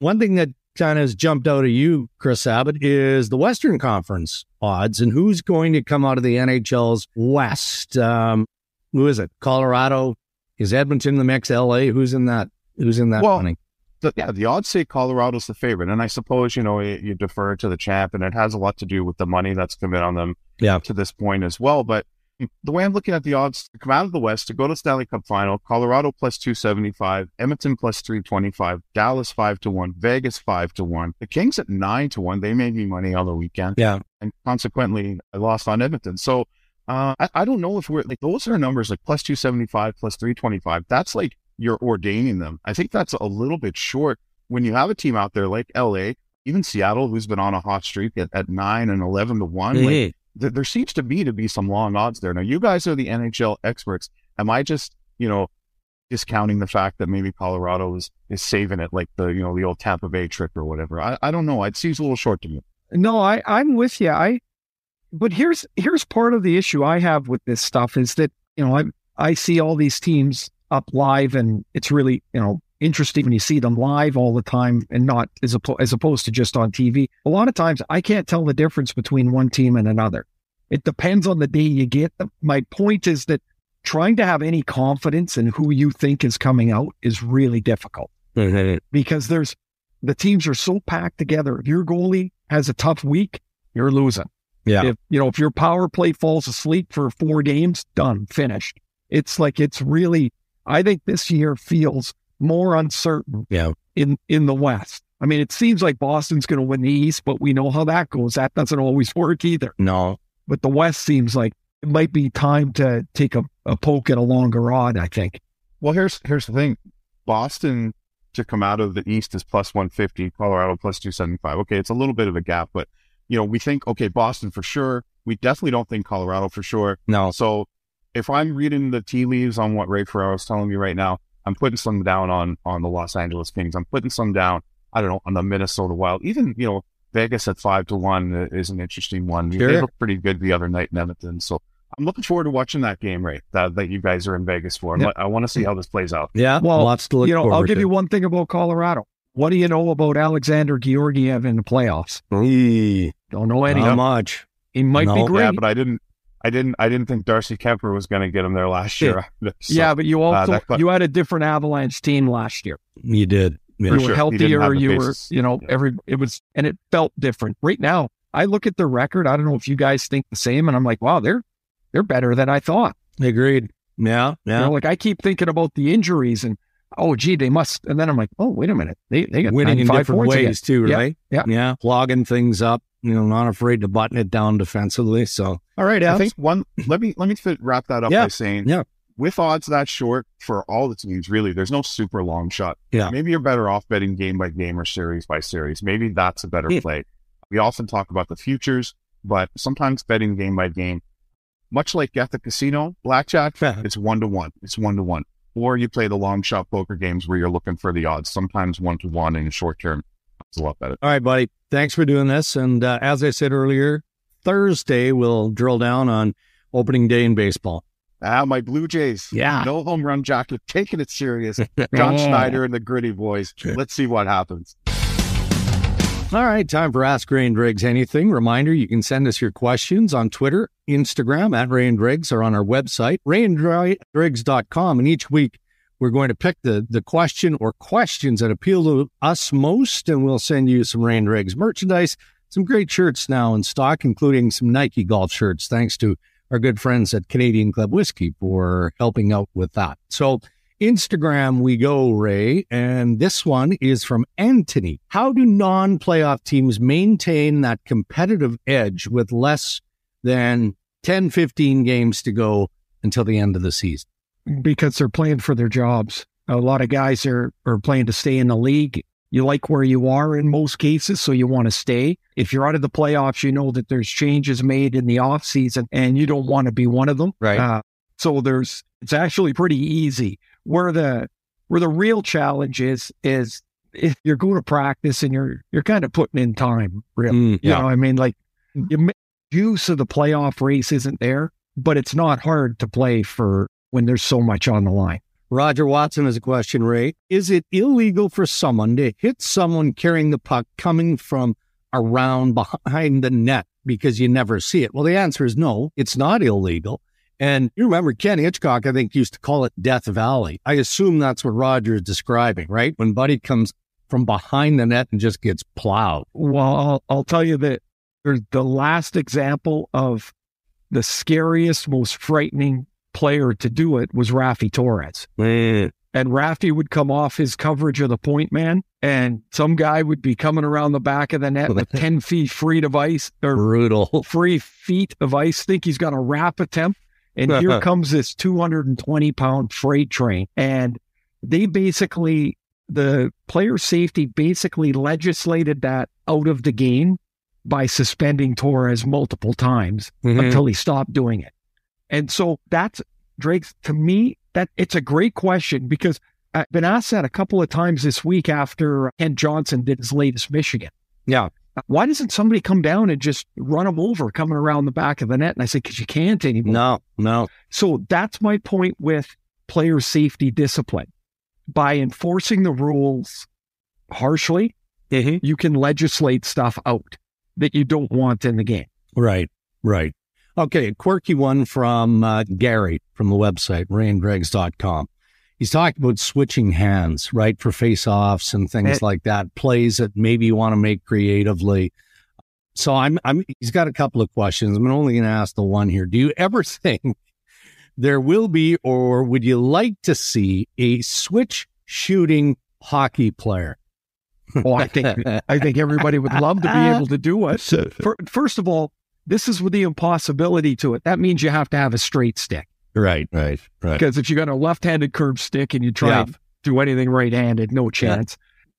Speaker 1: One thing that kind of has jumped out at you, Kris Abbott, is the Western Conference odds and who's going to come out of the NHL's West. Um, who is it? Colorado? Is Edmonton the mix? LA? Who's in that? Who's in that
Speaker 5: Well,
Speaker 1: running?
Speaker 5: the, yeah, the odds say Colorado's the favorite, and I suppose you know you, you defer to the champ, and it has a lot to do with the money that's come in on them
Speaker 1: Yeah.
Speaker 5: to this point as well. But the way I'm looking at the odds to come out of the West to go to Stanley Cup final, Colorado plus two seventy five, Edmonton plus three twenty five, Dallas five to one, Vegas five to one, the Kings at nine to one. They made me money on the weekend,
Speaker 1: Yeah.
Speaker 5: and consequently I lost on Edmonton. So. Uh, I, I don't know if we're like those are numbers like plus 275 plus 325 that's like you're ordaining them i think that's a little bit short when you have a team out there like LA, even Seattle, who's been on a hot streak at, at nine and 11 to one, like,
Speaker 1: Mhm.
Speaker 5: th- there seems to be to be some long odds there. Now, you guys are the NHL experts. Am I just, you know, discounting the fact that maybe Colorado is, is saving it like the, you know, the old Tampa Bay trip or whatever? I, I don't know. It seems a little short to me.
Speaker 2: No, I I'm with you. I but here's here's part of the issue I have with this stuff is that you know I I see all these teams up live and it's really you know interesting when you see them live all the time and not as oppo- as opposed to just on TV. A lot of times I can't tell the difference between one team and another. It depends on the day you get them. My point is that trying to have any confidence in who you think is coming out is really difficult
Speaker 1: Mhm.
Speaker 2: because there's the teams are so packed together. If your goalie has a tough week, you're losing.
Speaker 1: Yeah.
Speaker 2: If you know if your power play falls asleep for four games, done, finished. It's like it's really. I think this year feels more uncertain.
Speaker 1: Yeah.
Speaker 2: In in the West. I mean, it seems like Boston's going to win the East, but we know how that goes. That doesn't always work either.
Speaker 1: No.
Speaker 2: But the West seems like it might be time to take a, a poke at a longer rod. I think.
Speaker 5: Well, here's, here's the thing. Boston to come out of the East is plus 150, Colorado plus 275. Okay. It's a little bit of a gap, but you know, we think, okay, Boston for sure. We definitely don't think Colorado for sure.
Speaker 1: No.
Speaker 5: So if I'm reading the tea leaves on what Ray Ferraro is telling me right now, I'm putting some down on on the Los Angeles Kings. I'm putting some down I don't know, on the Minnesota Wild. Even, you know, Vegas at five to one is an interesting one.
Speaker 1: Sure.
Speaker 5: They looked pretty good the other night in Edmonton. So I'm looking forward to watching that game, right? That, that you guys are in Vegas for.
Speaker 2: Yeah.
Speaker 5: I want to see how this plays out.
Speaker 1: Yeah,
Speaker 2: Well,
Speaker 1: lots to look
Speaker 2: you know, I'll give
Speaker 1: to.
Speaker 2: you one thing about Colorado. What do you know about Alexander Georgiev in the playoffs?
Speaker 1: Eee,
Speaker 2: Don't know any.
Speaker 1: Not much.
Speaker 2: He might
Speaker 1: No.
Speaker 2: be great.
Speaker 5: Yeah, but I didn't, I didn't, I didn't think Darcy Kuemper was going to get him there last year. So,
Speaker 2: yeah, but you uh, also
Speaker 5: that
Speaker 2: you had a different Avalanche team last year.
Speaker 1: You did. Yeah.
Speaker 2: you were
Speaker 5: He didn't
Speaker 2: healthier.
Speaker 5: have
Speaker 2: You were, you know,
Speaker 5: Yeah.
Speaker 2: every it was, and it felt different. Right now, I look at the record. I don't know if you guys think the same, and I'm like, wow, they're they're better than I thought.
Speaker 1: Agreed. Yeah,
Speaker 2: You
Speaker 1: yeah.
Speaker 2: know, like I keep thinking about the injuries and oh, gee, they must. And then I'm like, oh, wait a minute, they they got
Speaker 1: Winning in
Speaker 2: 95
Speaker 1: different
Speaker 2: points again.
Speaker 1: ways too,
Speaker 2: Yeah,
Speaker 1: right?
Speaker 2: yeah.
Speaker 1: yeah. Clogging things up. You know, not afraid to button it down defensively. So, all right,
Speaker 5: I think one. Let me let me fit, wrap that up
Speaker 1: Yeah.
Speaker 5: by saying,
Speaker 1: Yeah.
Speaker 5: with odds that short for all the teams, really, there's no super long shot.
Speaker 1: Yeah.
Speaker 5: maybe you're better off betting game by game or series by series. Maybe that's a better
Speaker 1: Yeah.
Speaker 5: play. We often talk about the futures, but sometimes betting game by game, much like at the casino, blackjack, it's one to one. It's one to one. Or you play the long shot poker games where you're looking for the odds. Sometimes one to one in the short term. It's a lot better.
Speaker 1: All right, buddy. Thanks for doing this. And uh, as I said earlier, Thursday we'll drill down on opening day in baseball.
Speaker 5: Ah, my Blue Jays.
Speaker 2: Yeah.
Speaker 5: No home run jacket. Taking it serious. John Schneider and the Gritty Boys. Let's see what happens.
Speaker 1: All right, time for Ask Ray and Dregs Anything. Reminder, you can send us your questions on Twitter, Instagram at Ray and Dregs, or on our website, rayanddregs.com. And each week, we're going to pick the, the question or questions that appeal to us most, and we'll send you some Ray and Dregs merchandise, some great shirts now in stock, including some Nike golf shirts, thanks to our good friends at Canadian Club Whiskey for helping out with that. So, Instagram we go, Ray. And this one is from Anthony. How do non playoff teams maintain that competitive edge with less than 10, 15 games to go until the end of the season?
Speaker 2: because they're playing for their jobs. A lot of guys are, are playing to stay in the league. You like where you are in most cases, so you want to stay. If you're out of the playoffs, you know that there's changes made in the off season and you don't want to be one of them.
Speaker 1: Right.
Speaker 2: Uh, so there's, it's actually pretty easy. Where the, where the real challenge is, is if you're going to practice and you're, you're kind of putting in time, really.
Speaker 1: Mm,
Speaker 2: You know, I mean, like you use of the playoff race isn't there, but it's not hard to play for when there's so much on the line.
Speaker 1: Roger Watson has a question, Ray. Is it illegal for someone to hit someone carrying the puck coming from around behind the net because you never see it? Well, the answer is no, it's not illegal. And you remember Ken Hitchcock, I think, used to call it Death Valley. I assume that's what Roger is describing, right? When Buddy comes from behind the net and just gets plowed.
Speaker 2: Well, I'll, I'll tell you that there's the last example of the scariest, most frightening player to do it was Raffi Torres. And Raffi would come off his coverage of the point man, and some guy would be coming around the back of the net with 10 feet free of ice or
Speaker 1: Brutal.
Speaker 2: free feet of ice, think he's got a wrap attempt. And here comes this 220 pound freight train. And they basically, the player safety basically legislated that out of the game by suspending Torres multiple times
Speaker 1: Mhm.
Speaker 2: until he stopped doing it. And so that's Drake's to me, that it's a great question because I've been asked that a couple of times this week after Kent Johnson did his latest Michigan.
Speaker 1: Yeah.
Speaker 2: Why doesn't somebody come down and just run them over coming around the back of the net? And I said, because you can't anymore.
Speaker 1: No, no.
Speaker 2: So that's my point with player safety discipline. By enforcing the rules harshly, you can legislate stuff out that you don't want in the game.
Speaker 1: Right, right. Okay, a quirky one from uh, Gary from the website, rayanddregs.com. He's talking about switching hands, right, for face-offs and things
Speaker 2: Eh.
Speaker 1: like that, plays that maybe you want to make creatively. So I'm, I'm. He's got a couple of questions. I'm only going to ask the one here. Do you ever think there will be, or would you like to see a switch shooting hockey player?
Speaker 2: Oh, I think I think everybody would love to be able to do it. Fir- First of all, this is with the impossibility to it. That means you have to have a straight stick.
Speaker 1: Right, right, right.
Speaker 2: Because if you got a left-handed curved stick and you try
Speaker 1: Yeah.
Speaker 2: and do anything right-handed, no chance.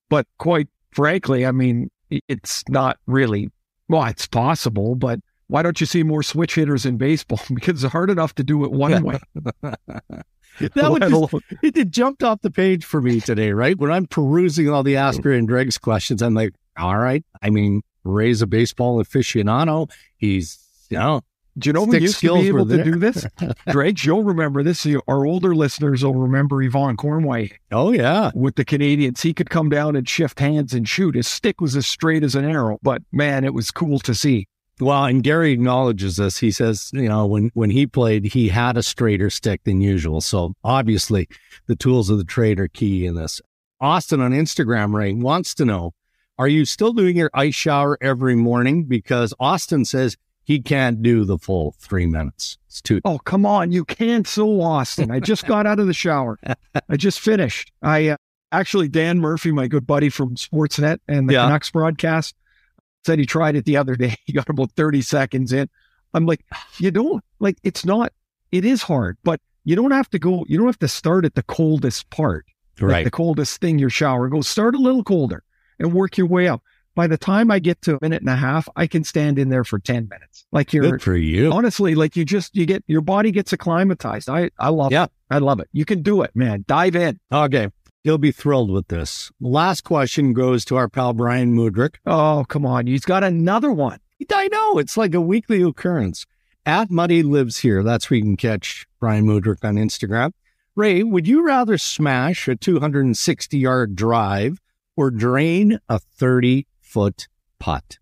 Speaker 2: But quite frankly, I mean, it's not really. Well, it's possible, but why don't you see more switch hitters in baseball? because it's hard enough to do it one way.
Speaker 1: that would just, it, it, jumped off the page for me today, right? When I'm perusing all the Ask oh. Ray and Dregs questions, I'm like, all right. I mean, Ray's a baseball aficionado. He's, you know,
Speaker 2: do you know who used to be able to do this? Dregs, you'll remember this. Our older listeners will remember Yvon Cournoyer.
Speaker 1: Oh, yeah.
Speaker 2: With the Canadiens, he could come down and shift hands and shoot. His stick was as straight as an arrow, but man, it was cool to see.
Speaker 1: Well, and Gary acknowledges this. He says, you know, when, when he played, he had a straighter stick than usual. So obviously, the tools of the trade are key in this. Austin on Instagram, Ray, wants to know Are you still doing your ice shower every morning? Because Austin says he can't do the full three minutes. It's too.
Speaker 2: Oh, come on. You can't Austin. I just got out of the shower. I just finished. I uh, actually, Dan Murphy, my good buddy from Sportsnet and the yeah. Canucks broadcast, said he tried it the other day. He got about 30 seconds in. I'm like, you don't like, it's not, it is hard, but you don't have to go, you don't have to start at the coldest part,
Speaker 1: right? Like
Speaker 2: the coldest thing, your shower. Go start a little colder and work your way up by the time I get to a minute and a half, I can stand in there for 10 minutes. Like you're
Speaker 1: Good for you.
Speaker 2: Honestly, like you just, you get, your body gets acclimatized. I, I love yeah. it. I love it. You can do it, man. Dive in.
Speaker 1: Okay. You'll be thrilled with this. Last question goes to our pal Bryan Mudryk.
Speaker 2: Oh, come on. He's got another one.
Speaker 1: I know. It's like a weekly occurrence. At Muddy Lives Here. That's where you can catch Bryan Mudryk on Instagram. Ray, would you rather smash a 260 yard drive or drain a 30 foot putt.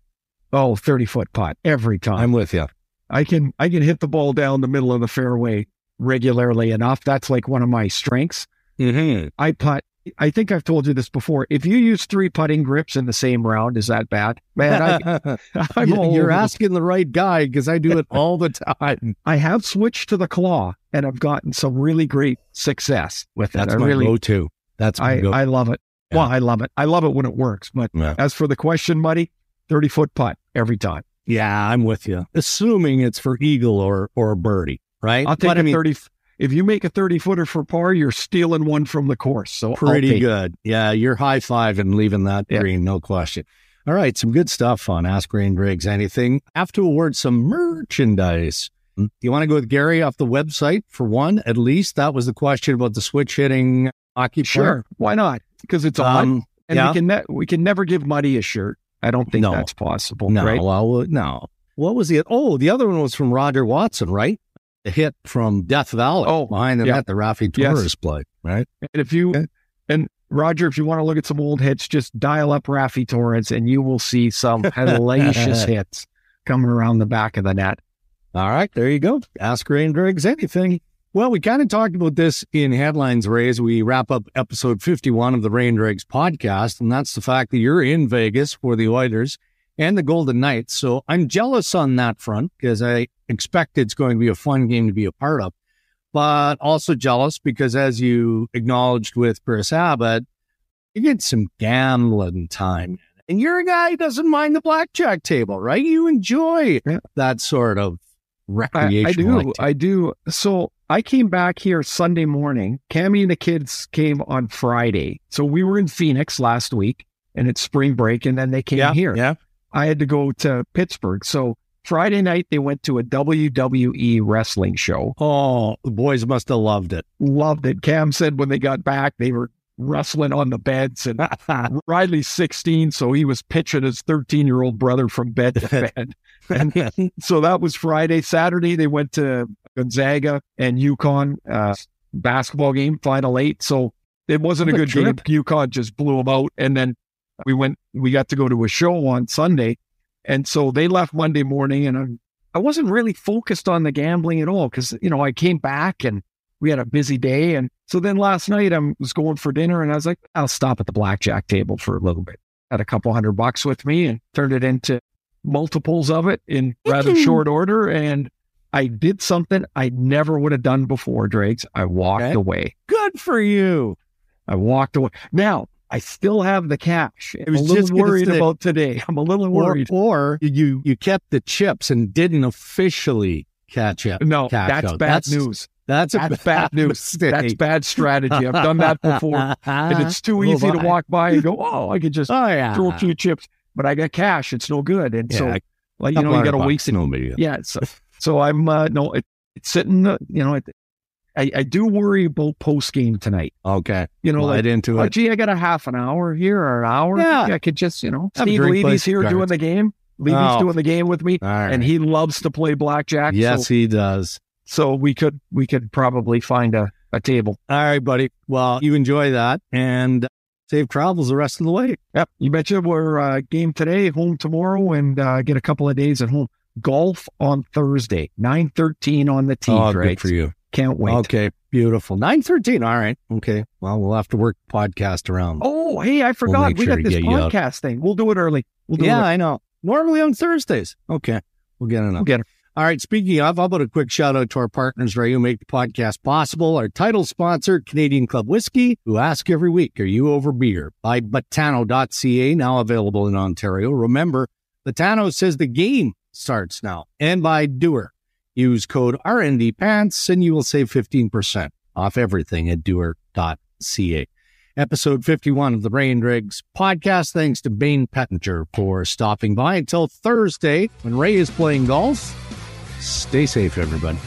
Speaker 2: Oh, 30 foot putt every time.
Speaker 1: I'm with you.
Speaker 2: I can I can hit the ball down the middle of the fairway regularly enough. That's like one of my strengths.
Speaker 1: Mm-hmm.
Speaker 2: I putt. I think I've told you this before. If you use three putting grips in the same round, is that bad? Man, I,
Speaker 1: am you're asking the right guy because I do it all the time.
Speaker 2: I have switched to the claw and I've gotten some really great success with that.
Speaker 1: That's
Speaker 2: it.
Speaker 1: my
Speaker 2: really,
Speaker 1: go-to. That's
Speaker 2: I,
Speaker 1: go-to.
Speaker 2: I love it. Yeah. Well, I love it. I love it when it works. But yeah. as for the question, Muddy, 30 foot putt every time.
Speaker 1: Yeah, I'm with you. Assuming it's for eagle or or birdie, right?
Speaker 2: I'll take but, a I mean, 30. If you make a 30 footer for par, you're stealing one from the course. So
Speaker 1: pretty good. Yeah, you're high five and leaving that yeah. green, no question. All right, some good stuff on Ask Green and Dregs. Anything? Have to award some merchandise. Hmm? You want to go with Gary off the website for one, at least? That was the question about the switch hitting hockey.
Speaker 2: Sure,
Speaker 1: player.
Speaker 2: why not? Because it's on, um, and yeah. we can ne- we can never give Muddy a shirt. I don't think no. that's possible.
Speaker 1: No,
Speaker 2: right?
Speaker 1: well, no. What was the? Oh, the other one was from Roger Watson, right? The hit from Death Valley.
Speaker 2: Oh,
Speaker 1: behind the yeah. net, the Raffi Torres yes. play, right?
Speaker 2: And if you okay. and Roger, if you want to look at some old hits, just dial up Raffi Torres, and you will see some hellacious hits coming around the back of the net.
Speaker 1: All right, there you go. Ask and anything. Well, we kind of talked about this in headlines, Ray, as we wrap up episode 51 of the Ray and Dregs podcast. And that's the fact that you're in Vegas for the Oilers and the Golden Knights. So I'm jealous on that front because I expect it's going to be a fun game to be a part of, but also jealous because as you acknowledged with Kris Abbott, you get some gambling time. And you're a guy who doesn't mind the blackjack table, right? You enjoy yeah. that sort of recreation.
Speaker 2: I, I do. Activity. I do. So I came back here Sunday morning. Cammi and the kids came on Friday. So we were in Phoenix last week and it's spring break and then they came
Speaker 1: yeah,
Speaker 2: here.
Speaker 1: Yeah.
Speaker 2: I had to go to Pittsburgh. So Friday night they went to a WWE wrestling show.
Speaker 1: Oh, the boys must have loved it.
Speaker 2: Loved it. Cam said when they got back they were wrestling on the beds and Riley's 16 so he was pitching his 13 year old brother from bed to bed and so that was Friday Saturday they went to Gonzaga and UConn uh, basketball game, final eight. So it wasn't a good trip. game. UConn just blew them out. And then we went, we got to go to a show on Sunday. And so they left Monday morning and I'm, I wasn't really focused on the gambling at all because, you know, I came back and we had a busy day. And so then last night I was going for dinner and I was like, I'll stop at the blackjack table for a little bit. Had a couple hundred bucks with me and turned it into multiples of it in rather short order. And I did something I never would have done before, Dregs. I walked okay. away.
Speaker 1: Good for you.
Speaker 2: I walked away. Now, I still have the cash. I'm a little worried about today. I'm a little worried.
Speaker 1: Or, or, you you kept the chips and didn't officially catch up.
Speaker 2: No,
Speaker 1: catch
Speaker 2: that's bad that's, news.
Speaker 1: That's,
Speaker 2: that's
Speaker 1: bad,
Speaker 2: bad news. That's bad strategy. I've done that before, and it's too easy to walk by and go, "Oh, I could just
Speaker 1: oh, yeah.
Speaker 2: throw a few chips." But I got cash. It's no good, and yeah, so like you know, you got to wait.
Speaker 1: No.
Speaker 2: Yeah, so so I'm uh, no, it, it's sitting. Uh, you know, it, I, I do worry about post game tonight.
Speaker 1: Okay.
Speaker 2: You know,
Speaker 1: Light
Speaker 2: like,
Speaker 1: into
Speaker 2: oh,
Speaker 1: it.
Speaker 2: gee, I got a half an hour here or an hour.
Speaker 1: Yeah.
Speaker 2: I could just, you know,
Speaker 1: Have
Speaker 2: Steve Levy's here
Speaker 1: some
Speaker 2: doing the game. Levy's
Speaker 1: Oh.
Speaker 2: doing the game with me,
Speaker 1: All right.
Speaker 2: and he loves to play blackjack.
Speaker 1: yes,
Speaker 2: so,
Speaker 1: he does.
Speaker 2: so we could we could probably find a, a table.
Speaker 1: All right, buddy. Well, you enjoy that and save travels the rest of the way.
Speaker 2: Yep. You betcha. We're uh, game today, home tomorrow, and uh, get a couple of days at home. Golf on Thursday, nine thirteen on the tee.
Speaker 1: oh,
Speaker 2: Greg.
Speaker 1: good for you.
Speaker 2: Can't wait.
Speaker 1: Okay, beautiful. Nine thirteen. All right. Okay. Well, we'll have to work podcast around.
Speaker 2: Oh, hey, I forgot.
Speaker 1: make
Speaker 2: we
Speaker 1: sure
Speaker 2: got this
Speaker 1: get you out.
Speaker 2: podcast thing. We'll do it early. We'll do
Speaker 1: yeah,
Speaker 2: it.
Speaker 1: I know. Normally on Thursdays. Okay, we'll get it
Speaker 2: We'll get it.
Speaker 1: All right. Speaking of, how about a quick shout out to our partners, Ray, who make the podcast possible. Our title sponsor, Canadian Club Whiskey, who ask every week, "Are you over beer?" By Betano.ca, now available in Ontario. Remember, Betano says the game starts now, and by Duer. Use code RND Pants, and you will save fifteen percent off everything at Duer.ca. Episode 51 of the Brain Dregs podcast. Thanks to Bayne Pettinger for stopping by. Until Thursday, when Ray is playing golf, stay safe, everybody.